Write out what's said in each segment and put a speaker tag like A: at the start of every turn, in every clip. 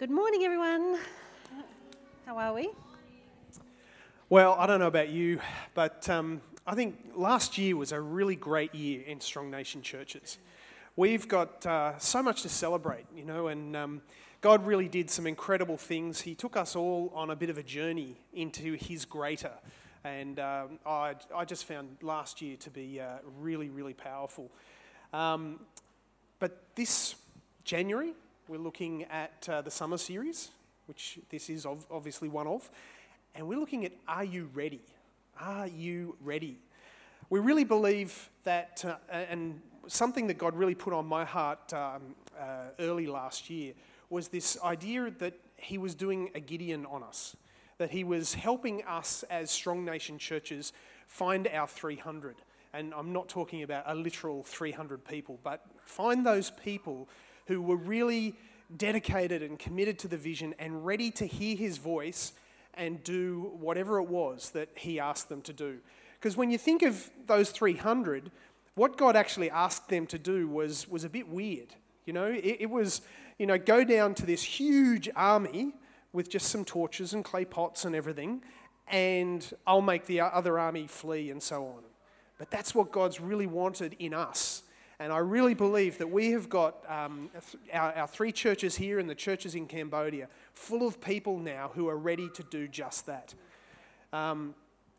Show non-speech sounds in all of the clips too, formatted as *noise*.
A: Good morning, everyone. How are we?
B: Well, I don't know about you, but um, I think last year was a really great year in Strong Nation churches. We've got uh, so much to celebrate, you know, and um, God really did some incredible things. He took us all on a bit of a journey into His greater. And um, I, I just found last year to be uh, really, really powerful. Um, but this January, we're looking at uh, the summer series, which this is ov- obviously one of. And we're looking at Are You Ready? Are You Ready? We really believe that, uh, and something that God really put on my heart um, uh, early last year was this idea that He was doing a Gideon on us, that He was helping us as Strong Nation churches find our 300. And I'm not talking about a literal 300 people, but find those people who were really dedicated and committed to the vision and ready to hear His voice and do whatever it was that He asked them to do. Because when you think of those 300, what God actually asked them to do was, was a bit weird. You know, it, it was, you know, go down to this huge army with just some torches and clay pots and everything, and I'll make the other army flee and so on. But that's what God's really wanted in us. And I really believe that we have got um, our, our three churches here and the churches in Cambodia full of people now who are ready to do just that. Um,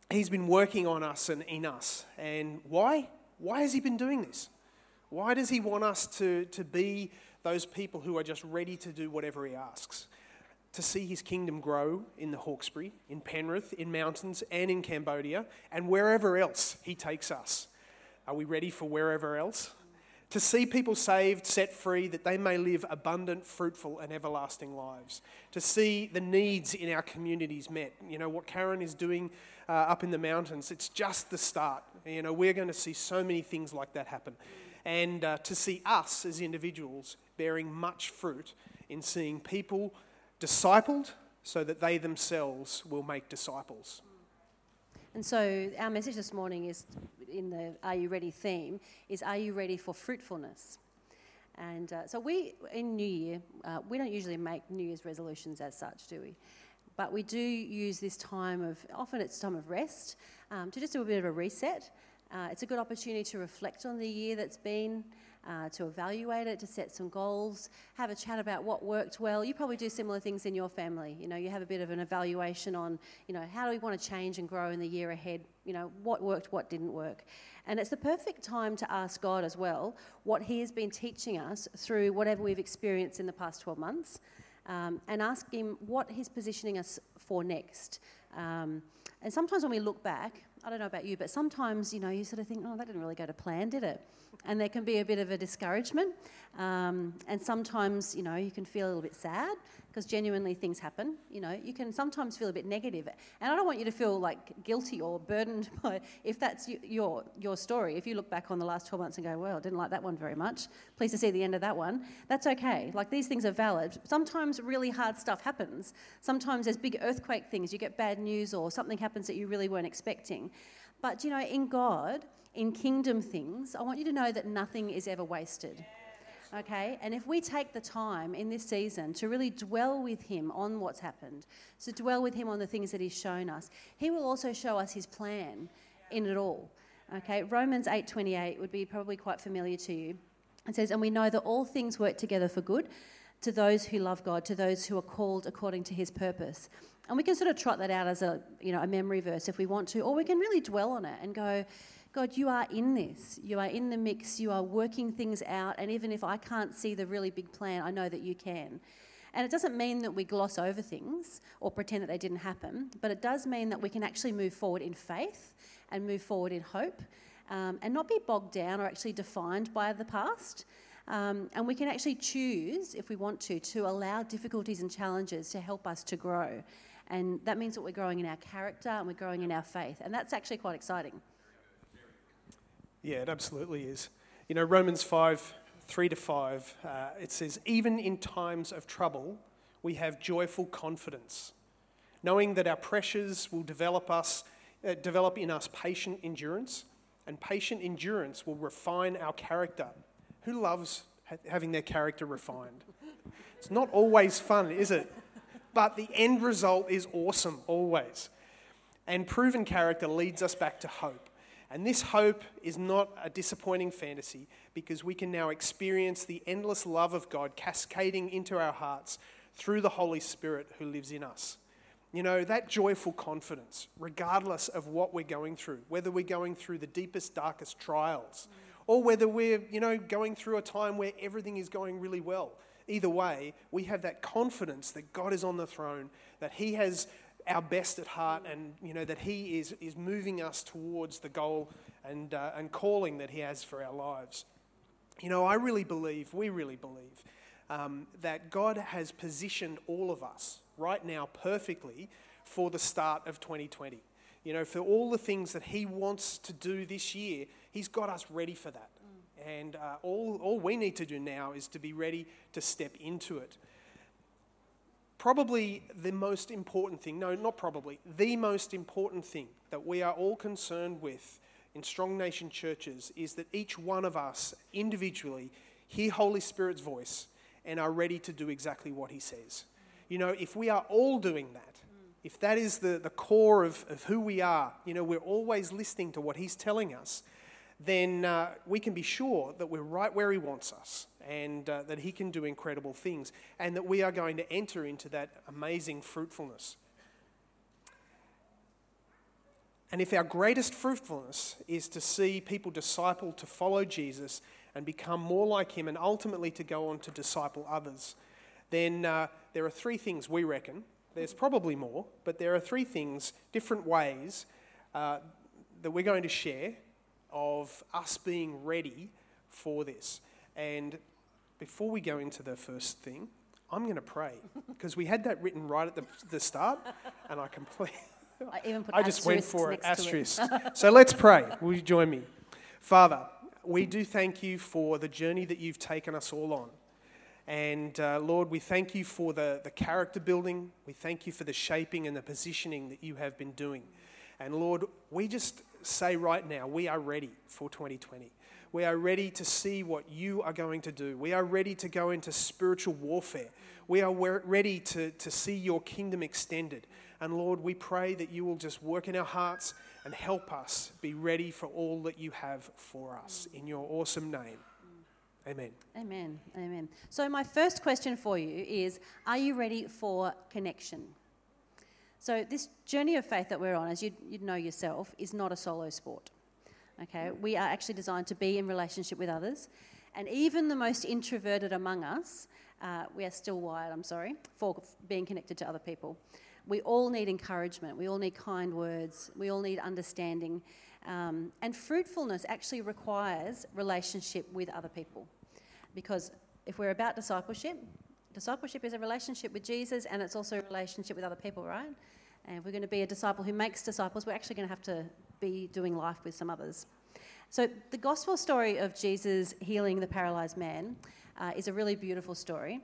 B: he's been working on us and in us. And why? Why has he been doing this? Why does he want us to, to be those people who are just ready to do whatever he asks? To see his kingdom grow in the Hawkesbury, in Penrith, in mountains, and in Cambodia, and wherever else he takes us. Are we ready for wherever else? To see people saved, set free, that they may live abundant, fruitful, and everlasting lives. To see the needs in our communities met. You know, what Karen is doing uh, up in the mountains, it's just the start. You know, we're going to see so many things like that happen and uh, to see us as individuals bearing much fruit in seeing people discipled so that they themselves will make disciples.
A: And so, our message this morning is in the Are You Ready theme is Are You Ready for Fruitfulness? And uh, so, we in New Year, uh, we don't usually make New Year's resolutions as such, do we? But we do use this time of, often it's time of rest, um, to just do a bit of a reset uh, it's a good opportunity to reflect on the year that's been, uh, to evaluate it, to set some goals, have a chat about what worked well. You probably do similar things in your family. You know, you have a bit of an evaluation on, you know, how do we want to change and grow in the year ahead? You know, what worked, what didn't work. And it's the perfect time to ask God as well what He has been teaching us through whatever we've experienced in the past 12 months. Um, and ask Him what He's positioning us for next. Um, and sometimes when we look back, I don't know about you, but sometimes, you know, you sort of think, oh, that didn't really go to plan, did it? And there can be a bit of a discouragement. Um, and sometimes, you know, you can feel a little bit sad because genuinely things happen. You know, you can sometimes feel a bit negative. And I don't want you to feel like guilty or burdened *laughs* by, if that's your, your story, if you look back on the last 12 months and go, well, I didn't like that one very much, pleased to see the end of that one, that's okay. Like these things are valid. Sometimes really hard stuff happens. Sometimes there's big earthquake things, you get bad news or something happens that you really weren't expecting. But, you know, in God, in kingdom things, I want you to know that nothing is ever wasted. Okay? And if we take the time in this season to really dwell with Him on what's happened, to dwell with Him on the things that He's shown us, He will also show us His plan in it all. Okay? Romans 8:28 would be probably quite familiar to you. It says, "And we know that all things work together for good to those who love God, to those who are called according to His purpose." And we can sort of trot that out as a, you know, a memory verse if we want to, or we can really dwell on it and go, God, you are in this. You are in the mix. You are working things out. And even if I can't see the really big plan, I know that you can. And it doesn't mean that we gloss over things or pretend that they didn't happen, but it does mean that we can actually move forward in faith and move forward in hope um, and not be bogged down or actually defined by the past. Um, and we can actually choose, if we want to, to allow difficulties and challenges to help us to grow. And that means that we're growing in our character and we're growing in our faith. And that's actually quite exciting.
B: Yeah, it absolutely is. You know, Romans 5 3 to 5, uh, it says, Even in times of trouble, we have joyful confidence, knowing that our pressures will develop, us, uh, develop in us patient endurance, and patient endurance will refine our character. Who loves ha- having their character refined? It's not always fun, is it? But the end result is awesome, always. And proven character leads us back to hope. And this hope is not a disappointing fantasy because we can now experience the endless love of God cascading into our hearts through the Holy Spirit who lives in us. You know, that joyful confidence, regardless of what we're going through, whether we're going through the deepest, darkest trials, or whether we're, you know, going through a time where everything is going really well. Either way, we have that confidence that God is on the throne, that He has our best at heart, and, you know, that He is, is moving us towards the goal and, uh, and calling that He has for our lives. You know, I really believe, we really believe, um, that God has positioned all of us right now perfectly for the start of 2020. You know, for all the things that He wants to do this year, He's got us ready for that. And uh, all, all we need to do now is to be ready to step into it. Probably the most important thing, no, not probably, the most important thing that we are all concerned with in Strong Nation churches is that each one of us individually hear Holy Spirit's voice and are ready to do exactly what He says. You know, if we are all doing that, if that is the, the core of, of who we are, you know, we're always listening to what He's telling us, then uh, we can be sure that we're right where He wants us and uh, that He can do incredible things and that we are going to enter into that amazing fruitfulness. And if our greatest fruitfulness is to see people disciple to follow Jesus and become more like Him and ultimately to go on to disciple others, then uh, there are three things we reckon. There's probably more, but there are three things, different ways uh, that we're going to share of us being ready for this. And before we go into the first thing, I'm going to pray *laughs* because we had that written right at the, the start, and I completely.
A: I even put
B: I just went for it, asterisk. *laughs* so let's pray. Will you join me? Father, we do thank you for the journey that you've taken us all on. And uh, Lord, we thank you for the, the character building. We thank you for the shaping and the positioning that you have been doing. And Lord, we just say right now, we are ready for 2020. We are ready to see what you are going to do. We are ready to go into spiritual warfare. We are ready to, to see your kingdom extended. And Lord, we pray that you will just work in our hearts and help us be ready for all that you have for us. In your awesome name. Amen.
A: Amen. Amen. So, my first question for you is Are you ready for connection? So, this journey of faith that we're on, as you'd, you'd know yourself, is not a solo sport. Okay? We are actually designed to be in relationship with others. And even the most introverted among us, uh, we are still wired, I'm sorry, for being connected to other people. We all need encouragement. We all need kind words. We all need understanding. Um, and fruitfulness actually requires relationship with other people. Because if we're about discipleship, discipleship is a relationship with Jesus and it's also a relationship with other people, right? And if we're going to be a disciple who makes disciples, we're actually going to have to be doing life with some others. So, the gospel story of Jesus healing the paralyzed man uh, is a really beautiful story.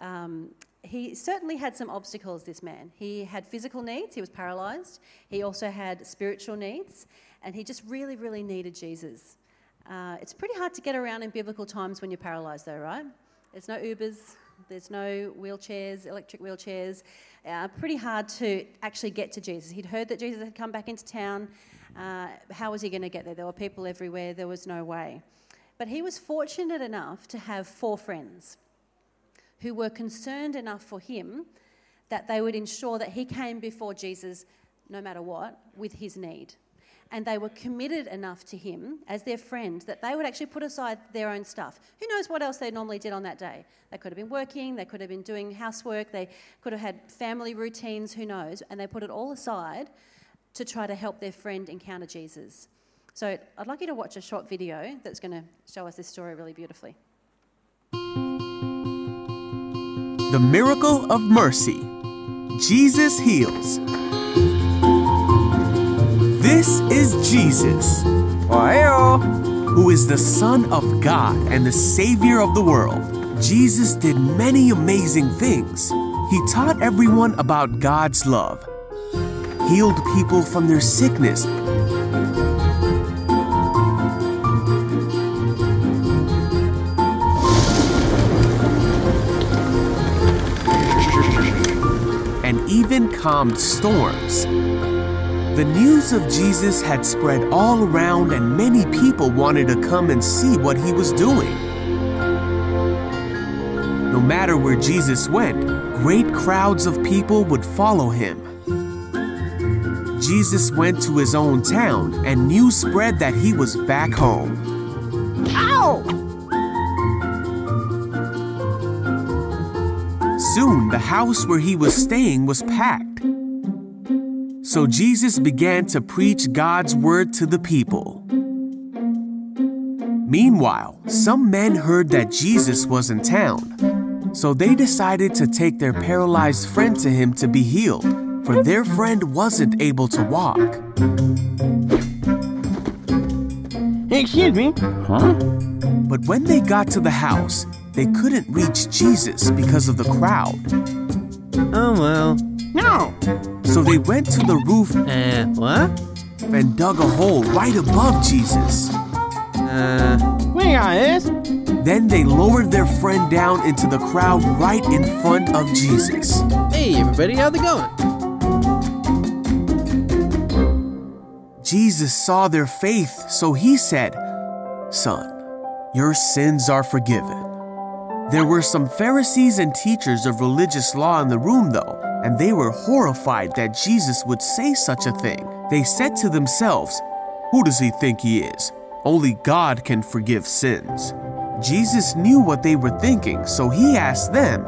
A: Um, he certainly had some obstacles, this man. He had physical needs, he was paralyzed. He also had spiritual needs, and he just really, really needed Jesus. Uh, it's pretty hard to get around in biblical times when you're paralyzed, though, right? There's no Ubers, there's no wheelchairs, electric wheelchairs. Uh, pretty hard to actually get to Jesus. He'd heard that Jesus had come back into town. Uh, how was he going to get there? There were people everywhere, there was no way. But he was fortunate enough to have four friends who were concerned enough for him that they would ensure that he came before Jesus, no matter what, with his need. And they were committed enough to him as their friend that they would actually put aside their own stuff. Who knows what else they normally did on that day? They could have been working, they could have been doing housework, they could have had family routines, who knows? And they put it all aside to try to help their friend encounter Jesus. So I'd like you to watch a short video that's going to show us this story really beautifully.
C: The miracle of mercy. Jesus heals. This is Jesus, who is the Son of God and the Savior of the world. Jesus did many amazing things. He taught everyone about God's love, healed people from their sickness, and even calmed storms. The news of Jesus had spread all around, and many people wanted to come and see what he was doing. No matter where Jesus went, great crowds of people would follow him. Jesus went to his own town, and news spread that he was back home.
D: Ow!
C: Soon, the house where he was staying was packed. So Jesus began to preach God's word to the people. Meanwhile, some men heard that Jesus was in town. So they decided to take their paralyzed friend to him to be healed, for their friend wasn't able to walk.
D: Excuse me? Huh?
C: But when they got to the house, they couldn't reach Jesus because of the crowd.
D: Oh well. No!
C: So they went to the roof
D: Uh, what?
C: and dug a hole right above Jesus.
D: Uh, we got this.
C: Then they lowered their friend down into the crowd right in front of Jesus.
D: Hey everybody, how's it going?
C: Jesus saw their faith, so he said, Son, your sins are forgiven. There were some Pharisees and teachers of religious law in the room, though, and they were horrified that Jesus would say such a thing. They said to themselves, Who does he think he is? Only God can forgive sins. Jesus knew what they were thinking, so he asked them,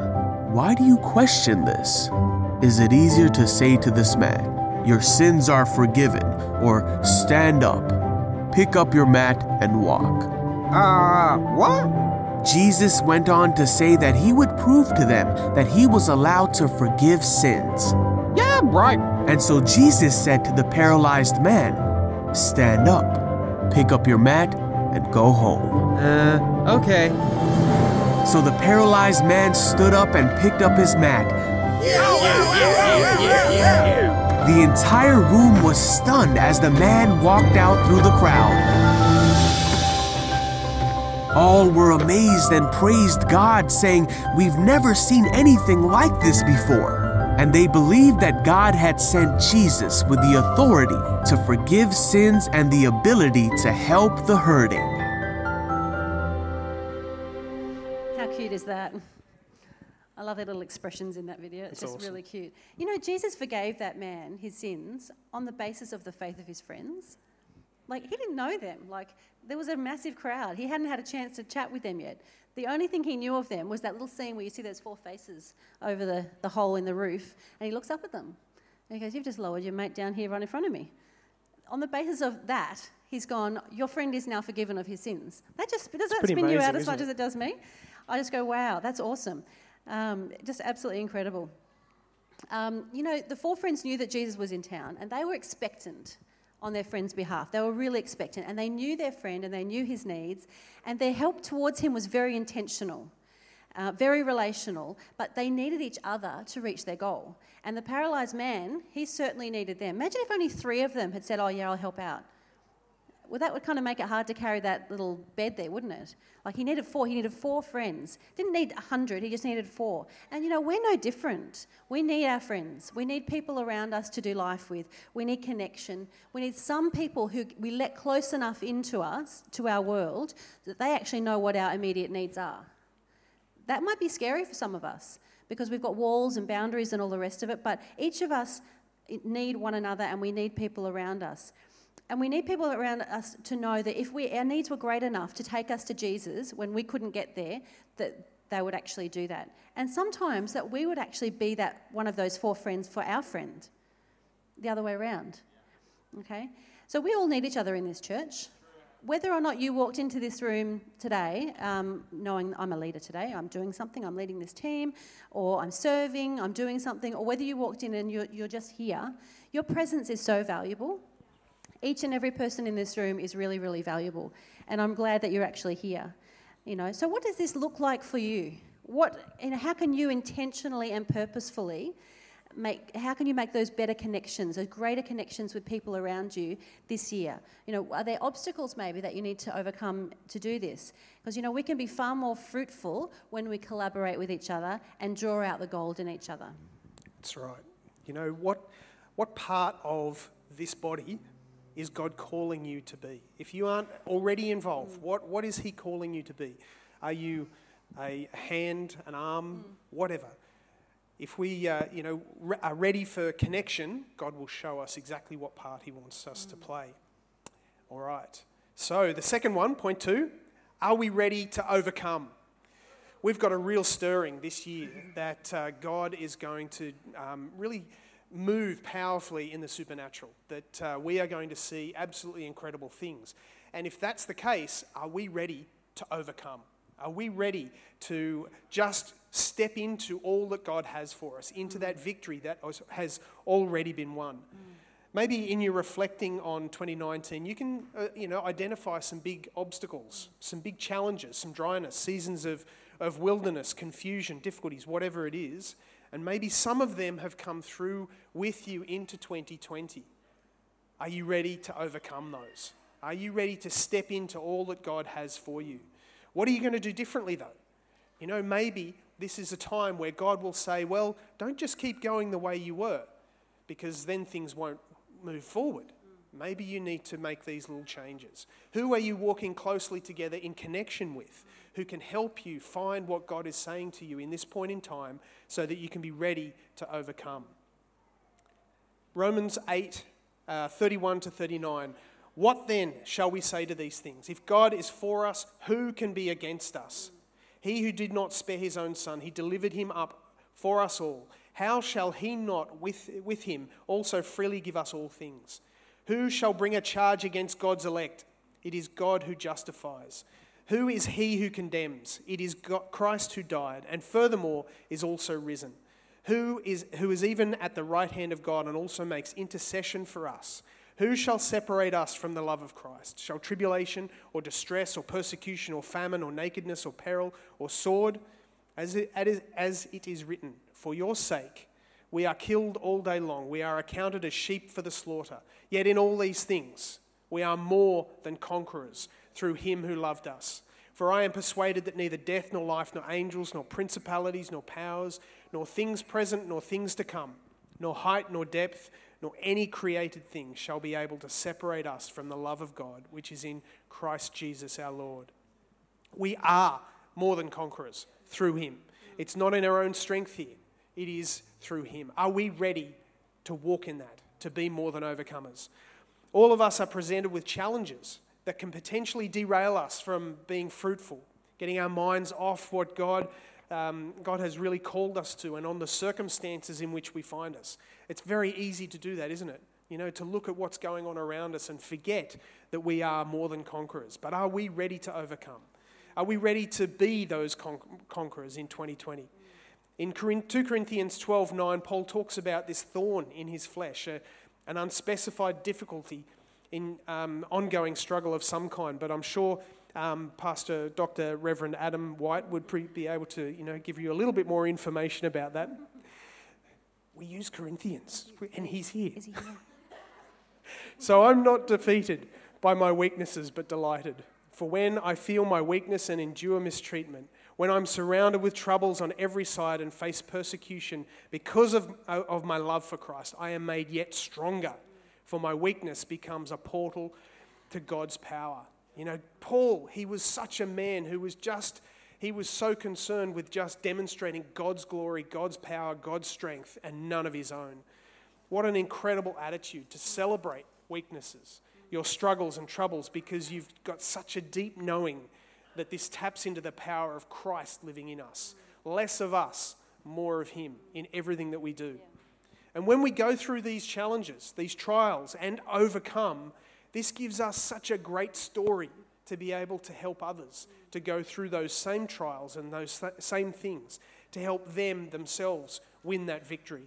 C: Why do you question this? Is it easier to say to this man, Your sins are forgiven, or stand up, pick up your mat, and walk?
D: Uh, what?
C: Jesus went on to say that he would prove to them that he was allowed to forgive sins.
D: Yeah, right.
C: And so Jesus said to the paralyzed man, Stand up, pick up your mat, and go home.
D: Uh, okay.
C: So the paralyzed man stood up and picked up his mat. Yeah, yeah, yeah, The entire room was stunned as the man walked out through the crowd. All were amazed and praised God, saying, We've never seen anything like this before. And they believed that God had sent Jesus with the authority to forgive sins and the ability to help the hurting.
A: How cute is that? I love their little expressions in that video. It's
B: That's
A: just
B: awesome.
A: really cute. You know, Jesus forgave that man his sins on the basis of the faith of his friends. Like, he didn't know them. Like, there was a massive crowd. He hadn't had a chance to chat with them yet. The only thing he knew of them was that little scene where you see those four faces over the, the hole in the roof, and he looks up at them. And he goes, You've just lowered your mate down here right in front of me. On the basis of that, he's gone, Your friend is now forgiven of his sins. That just, does that spin you out as much
B: isn't
A: as it does me? I just go, Wow, that's awesome. Um, just absolutely incredible. Um, you know, the four friends knew that Jesus was in town and they were expectant on their friend's behalf. They were really expectant and they knew their friend and they knew his needs, and their help towards him was very intentional. Uh, very relational, but they needed each other to reach their goal. And the paralyzed man, he certainly needed them. Imagine if only three of them had said, Oh, yeah, I'll help out. Well, that would kind of make it hard to carry that little bed there, wouldn't it? Like he needed four. He needed four friends. Didn't need a hundred. He just needed four. And you know, we're no different. We need our friends. We need people around us to do life with. We need connection. We need some people who we let close enough into us, to our world, that they actually know what our immediate needs are. That might be scary for some of us because we've got walls and boundaries and all the rest of it, but each of us need one another and we need people around us. And we need people around us to know that if we, our needs were great enough to take us to Jesus when we couldn't get there, that they would actually do that. And sometimes that we would actually be that one of those four friends for our friend, the other way around. Okay? So we all need each other in this church. Whether or not you walked into this room today, um, knowing I'm a leader today, I'm doing something, I'm leading this team, or I'm serving, I'm doing something, or whether you walked in and you're, you're just here, your presence is so valuable. Each and every person in this room is really, really valuable. And I'm glad that you're actually here. You know, so what does this look like for you? What, you know, how can you intentionally and purposefully make, how can you make those better connections, those greater connections with people around you this year? You know, are there obstacles maybe that you need to overcome to do this? Because, you know, we can be far more fruitful when we collaborate with each other and draw out the gold in each other.
B: That's right. You know, what, what part of this body is God calling you to be? If you aren't already involved, what, what is He calling you to be? Are you a hand, an arm, whatever? If we, uh, you know, re- are ready for connection, God will show us exactly what part He wants us to play. All right. So the second one, point two, are we ready to overcome? We've got a real stirring this year that uh, God is going to um, really move powerfully in the supernatural, that uh, we are going to see absolutely incredible things. And if that's the case, are we ready to overcome? Are we ready to just step into all that God has for us, into that victory that has already been won? Maybe in your reflecting on 2019, you can uh, you know, identify some big obstacles, some big challenges, some dryness, seasons of, of wilderness, confusion, difficulties, whatever it is. And maybe some of them have come through with you into 2020. Are you ready to overcome those? Are you ready to step into all that God has for you? What are you going to do differently, though? You know, maybe this is a time where God will say, well, don't just keep going the way you were, because then things won't move forward. Maybe you need to make these little changes. Who are you walking closely together in connection with who can help you find what God is saying to you in this point in time so that you can be ready to overcome? Romans 8 uh, 31 to 39. What then shall we say to these things? If God is for us, who can be against us? He who did not spare his own son, he delivered him up for us all how shall he not with, with him also freely give us all things? Who shall bring a charge against God's elect? It is God who justifies. Who is he who condemns? It is God, Christ who died, and furthermore is also risen. Who is, who is even at the right hand of God and also makes intercession for us? Who shall separate us from the love of Christ? Shall tribulation or distress or persecution or famine or nakedness or peril or sword? As it, as it is written, for your sake, we are killed all day long. We are accounted as sheep for the slaughter. Yet in all these things, we are more than conquerors through him who loved us. For I am persuaded that neither death, nor life, nor angels, nor principalities, nor powers, nor things present, nor things to come, nor height, nor depth, nor any created thing shall be able to separate us from the love of God, which is in Christ Jesus our Lord. We are more than conquerors through him. It's not in our own strength here. It is through Him. Are we ready to walk in that, to be more than overcomers? All of us are presented with challenges that can potentially derail us from being fruitful, getting our minds off what God, um, God has really called us to and on the circumstances in which we find us. It's very easy to do that, isn't it? You know, to look at what's going on around us and forget that we are more than conquerors. But are we ready to overcome? Are we ready to be those con- conquerors in 2020? In 2 Corinthians 12 9, Paul talks about this thorn in his flesh, a, an unspecified difficulty in um, ongoing struggle of some kind. But I'm sure um, Pastor Dr. Reverend Adam White would pre- be able to you know, give you a little bit more information about that. We use Corinthians, and he's here.
A: Is he here?
B: So I'm not defeated by my weaknesses, but delighted. For when I feel my weakness and endure mistreatment, when I'm surrounded with troubles on every side and face persecution because of, of my love for Christ, I am made yet stronger, for my weakness becomes a portal to God's power. You know, Paul, he was such a man who was just, he was so concerned with just demonstrating God's glory, God's power, God's strength, and none of his own. What an incredible attitude to celebrate weaknesses, your struggles and troubles, because you've got such a deep knowing that this taps into the power of Christ living in us. Less of us, more of Him in everything that we do. And when we go through these challenges, these trials, and overcome, this gives us such a great story to be able to help others to go through those same trials and those th- same things, to help them themselves win that victory.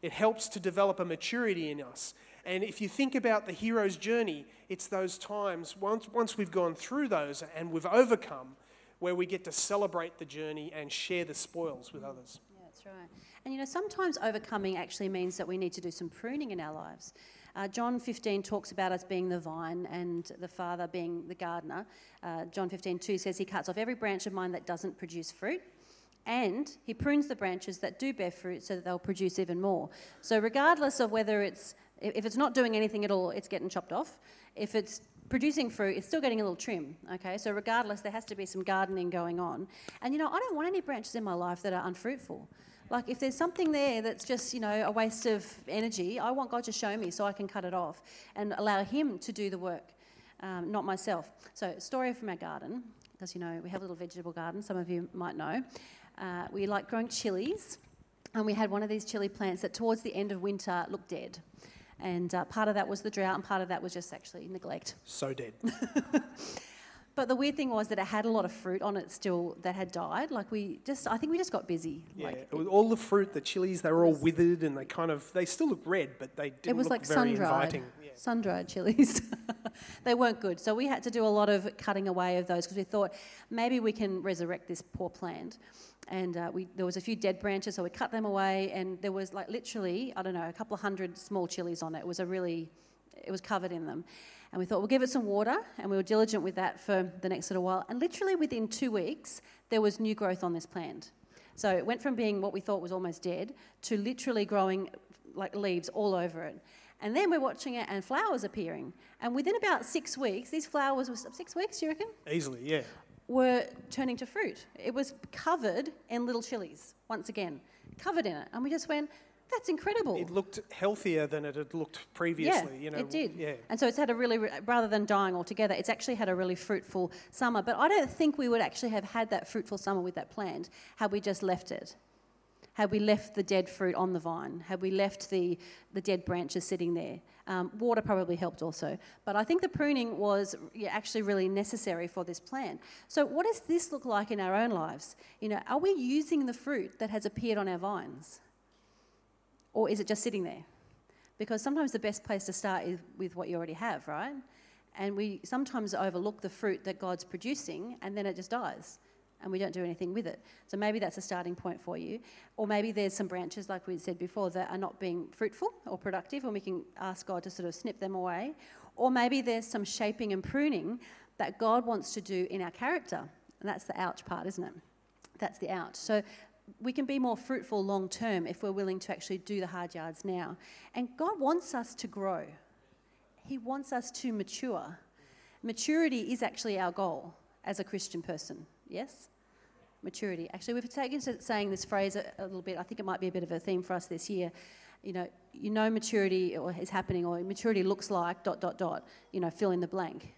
B: It helps to develop a maturity in us and if you think about the hero's journey, it's those times, once, once we've gone through those and we've overcome, where we get to celebrate the journey and share the spoils with others.
A: Yeah, that's right. And you know, sometimes overcoming actually means that we need to do some pruning in our lives. Uh, John 15 talks about us being the vine and the Father being the gardener. Uh, John 15, 2 says, He cuts off every branch of mine that doesn't produce fruit and he prunes the branches that do bear fruit so that they'll produce even more. So, regardless of whether it's if it's not doing anything at all, it's getting chopped off. If it's producing fruit, it's still getting a little trim. Okay, so regardless, there has to be some gardening going on. And you know, I don't want any branches in my life that are unfruitful. Like if there's something there that's just you know a waste of energy, I want God to show me so I can cut it off and allow Him to do the work, um, not myself. So, story from our garden, because you know we have a little vegetable garden. Some of you might know. Uh, we like growing chilies, and we had one of these chili plants that towards the end of winter looked dead. And uh, part of that was the drought, and part of that was just actually neglect.
B: So dead. *laughs* *laughs*
A: But the weird thing was that it had a lot of fruit on it still that had died. Like we just, I think we just got busy.
B: Yeah,
A: Like
B: it was all the fruit, the chilies, they were all withered and they kind of, they still look red, but they didn't
A: it was
B: look
A: like
B: very
A: sun dried,
B: inviting. Yeah.
A: Sun dried chilies. *laughs* they weren't good. So we had to do a lot of cutting away of those because we thought maybe we can resurrect this poor plant. And uh, we, there was a few dead branches, so we cut them away, and there was like literally, I don't know, a couple of hundred small chilies on it. It was a really, it was covered in them. And we thought we'll give it some water, and we were diligent with that for the next little while. And literally within two weeks, there was new growth on this plant. So it went from being what we thought was almost dead to literally growing like leaves all over it. And then we're watching it and flowers appearing. And within about six weeks, these flowers was six weeks, do you reckon?
B: Easily, yeah.
A: Were turning to fruit. It was covered in little chilies, once again, covered in it. And we just went, that's incredible.
B: It looked healthier than it had looked previously.
A: yeah,
B: you know,
A: it did.
B: Yeah.
A: And so it's had a really, rather than dying altogether, it's actually had a really fruitful summer. But I don't think we would actually have had that fruitful summer with that plant had we just left it. Had we left the dead fruit on the vine, had we left the, the dead branches sitting there. Um, water probably helped also. But I think the pruning was actually really necessary for this plant. So, what does this look like in our own lives? You know, are we using the fruit that has appeared on our vines? Or is it just sitting there? Because sometimes the best place to start is with what you already have, right? And we sometimes overlook the fruit that God's producing and then it just dies and we don't do anything with it. So maybe that's a starting point for you. Or maybe there's some branches, like we said before, that are not being fruitful or productive and we can ask God to sort of snip them away. Or maybe there's some shaping and pruning that God wants to do in our character. And that's the ouch part, isn't it? That's the ouch. So we can be more fruitful long term if we're willing to actually do the hard yards now. And God wants us to grow, He wants us to mature. Maturity is actually our goal as a Christian person, yes? Maturity. Actually, we've taken to saying this phrase a, a little bit. I think it might be a bit of a theme for us this year. You know, you know maturity or is happening, or maturity looks like dot dot dot. You know, fill in the blank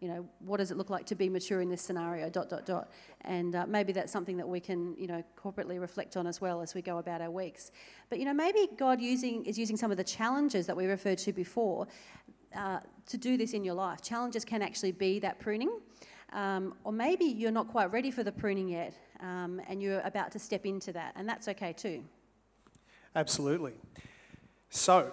A: you know, what does it look like to be mature in this scenario, dot, dot, dot. And uh, maybe that's something that we can, you know, corporately reflect on as well as we go about our weeks. But, you know, maybe God using, is using some of the challenges that we referred to before uh, to do this in your life. Challenges can actually be that pruning. Um, or maybe you're not quite ready for the pruning yet um, and you're about to step into that, and that's okay too.
B: Absolutely. So,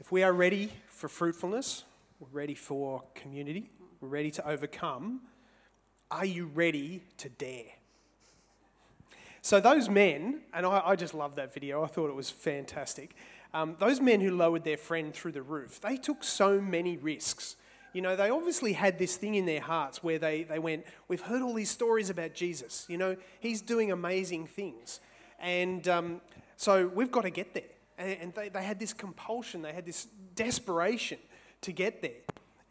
B: if we are ready for fruitfulness, we're ready for community, we're ready to overcome, are you ready to dare? So, those men, and I, I just love that video, I thought it was fantastic. Um, those men who lowered their friend through the roof, they took so many risks. You know, they obviously had this thing in their hearts where they, they went, We've heard all these stories about Jesus. You know, he's doing amazing things. And um, so we've got to get there. And, and they, they had this compulsion, they had this desperation to get there.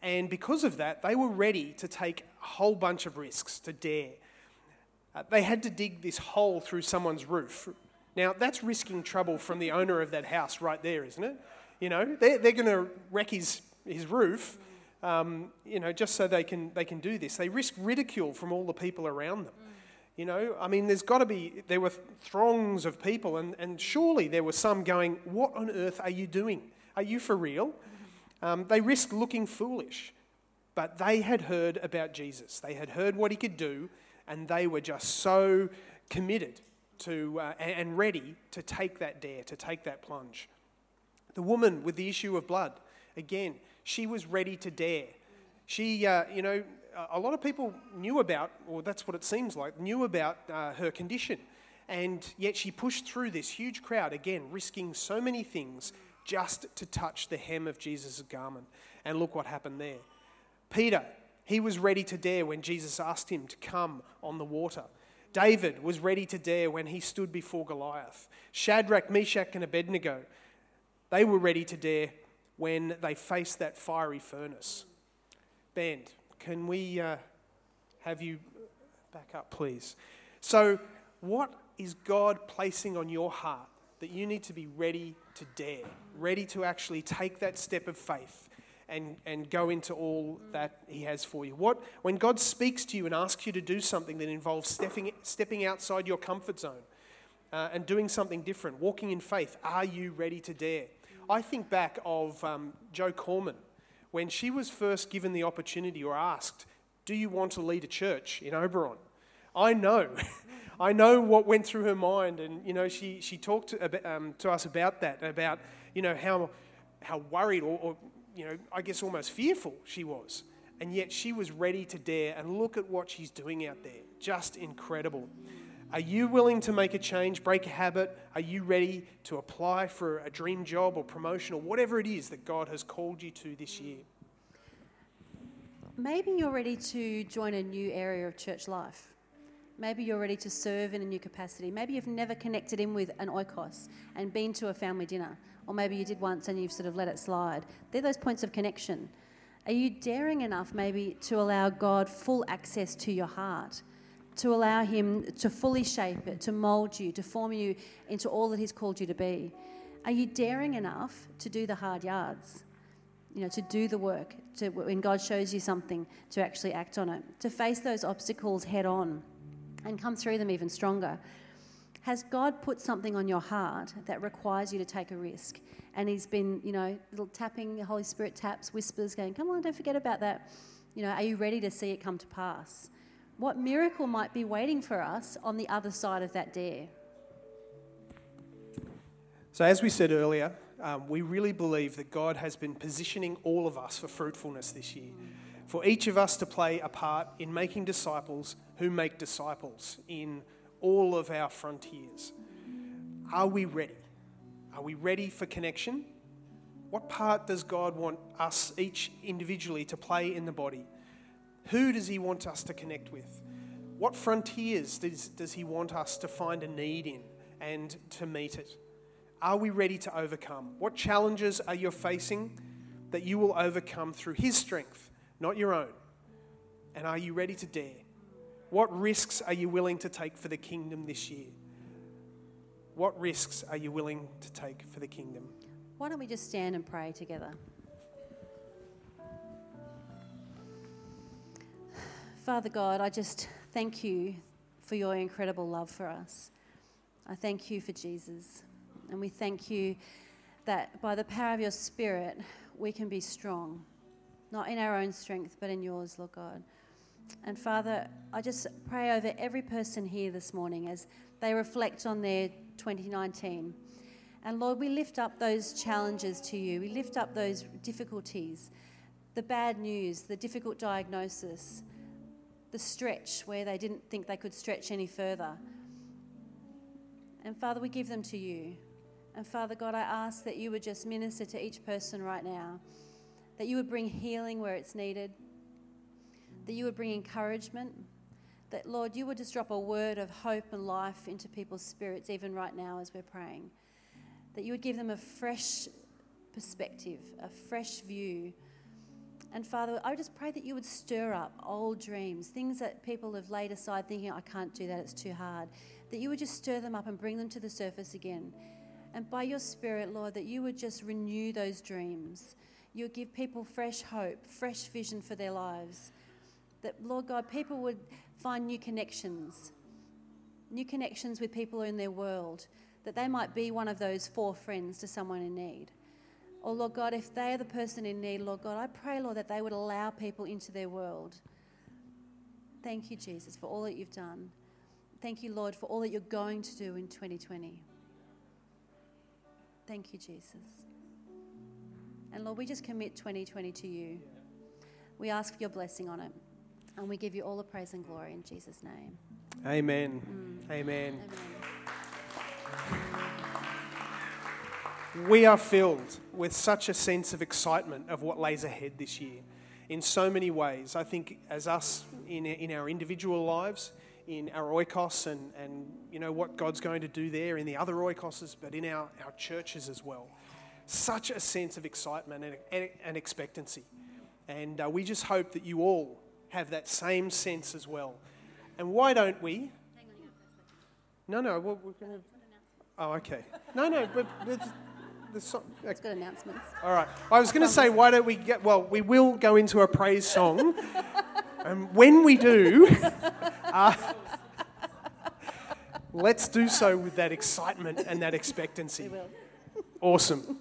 B: And because of that, they were ready to take a whole bunch of risks, to dare. Uh, they had to dig this hole through someone's roof. Now, that's risking trouble from the owner of that house right there, isn't it? You know, they're, they're going to wreck his, his roof, um, you know, just so they can, they can do this. They risk ridicule from all the people around them. You know, I mean, there's got to be, there were throngs of people, and, and surely there were some going, What on earth are you doing? Are you for real? Um, they risked looking foolish, but they had heard about Jesus. They had heard what he could do, and they were just so committed to, uh, and ready to take that dare, to take that plunge. The woman with the issue of blood, again, she was ready to dare. She, uh, you know, a lot of people knew about, or that's what it seems like, knew about uh, her condition. And yet she pushed through this huge crowd, again, risking so many things just to touch the hem of Jesus' garment. And look what happened there. Peter, he was ready to dare when Jesus asked him to come on the water. David was ready to dare when he stood before Goliath. Shadrach, Meshach, and Abednego, they were ready to dare when they face that fiery furnace. Band, can we uh, have you back up, please? So, what is God placing on your heart that you need to be ready to dare, ready to actually take that step of faith and, and go into all that He has for you? What, when God speaks to you and asks you to do something that involves stepping, stepping outside your comfort zone uh, and doing something different, walking in faith, are you ready to dare? I think back of um, Joe Corman when she was first given the opportunity or asked, Do you want to lead a church in Oberon? I know. *laughs* I know what went through her mind, and you know, she, she talked to, um, to us about that, about you know how how worried or, or you know I guess almost fearful she was, and yet she was ready to dare. And look at what she's doing out there, just incredible. Are you willing to make a change, break a habit? Are you ready to apply for a dream job or promotion or whatever it is that God has called you to this year?
A: Maybe you're ready to join a new area of church life. Maybe you're ready to serve in a new capacity. Maybe you've never connected in with an oikos and been to a family dinner. Or maybe you did once and you've sort of let it slide. They're those points of connection. Are you daring enough, maybe, to allow God full access to your heart? To allow Him to fully shape it, to mold you, to form you into all that He's called you to be? Are you daring enough to do the hard yards? You know, to do the work, to, when God shows you something, to actually act on it, to face those obstacles head on and come through them even stronger. Has God put something on your heart that requires you to take a risk? And He's been, you know, little tapping, the Holy Spirit taps, whispers, going, Come on, don't forget about that. You know, are you ready to see it come to pass? What miracle might be waiting for us on the other side of that dare?
B: So, as we said earlier, um, we really believe that God has been positioning all of us for fruitfulness this year. For each of us to play a part in making disciples who make disciples in all of our frontiers. Are we ready? Are we ready for connection? What part does God want us each individually to play in the body? Who does He want us to connect with? What frontiers does, does He want us to find a need in and to meet it? Are we ready to overcome? What challenges are you facing that you will overcome through His strength, not your own? And are you ready to dare? What risks are you willing to take for the kingdom this year? What risks are you willing to take for the kingdom?
A: Why don't we just stand and pray together? Father God, I just thank you for your incredible love for us. I thank you for Jesus. And we thank you that by the power of your Spirit, we can be strong, not in our own strength, but in yours, Lord God. And Father, I just pray over every person here this morning as they reflect on their 2019. And Lord, we lift up those challenges to you. We lift up those difficulties, the bad news, the difficult diagnosis, the stretch where they didn't think they could stretch any further. And Father, we give them to you. And Father God, I ask that you would just minister to each person right now, that you would bring healing where it's needed that you would bring encouragement, that, Lord, you would just drop a word of hope and life into people's spirits, even right now as we're praying. That you would give them a fresh perspective, a fresh view. And Father, I just pray that you would stir up old dreams, things that people have laid aside thinking, I can't do that, it's too hard. That you would just stir them up and bring them to the surface again. And by your Spirit, Lord, that you would just renew those dreams. You would give people fresh hope, fresh vision for their lives that, Lord God, people would find new connections, new connections with people in their world, that they might be one of those four friends to someone in need. Or, Lord God, if they are the person in need, Lord God, I pray, Lord, that they would allow people into their world. Thank you, Jesus, for all that you've done. Thank you, Lord, for all that you're going to do in 2020. Thank you, Jesus. And Lord, we just commit 2020 to you. We ask for your blessing on it. And we give you all the praise and glory in Jesus' name.
B: Amen. Mm. Amen. Amen. We are filled with such a sense of excitement of what lays ahead this year in so many ways. I think, as us in, in our individual lives, in our oikos and, and you know what God's going to do there in the other oikoses, but in our, our churches as well. Such a sense of excitement and, and, and expectancy. And uh, we just hope that you all have that same sense as well. And why don't we? No, no, well, we're going to. Oh, okay. No, no, but there's, there's some,
A: It's good announcements.
B: all right. I was going to say, why don't we get, well, we will go into a praise song. *laughs* and when we do, *laughs* uh, let's do so with that excitement and that expectancy. Awesome.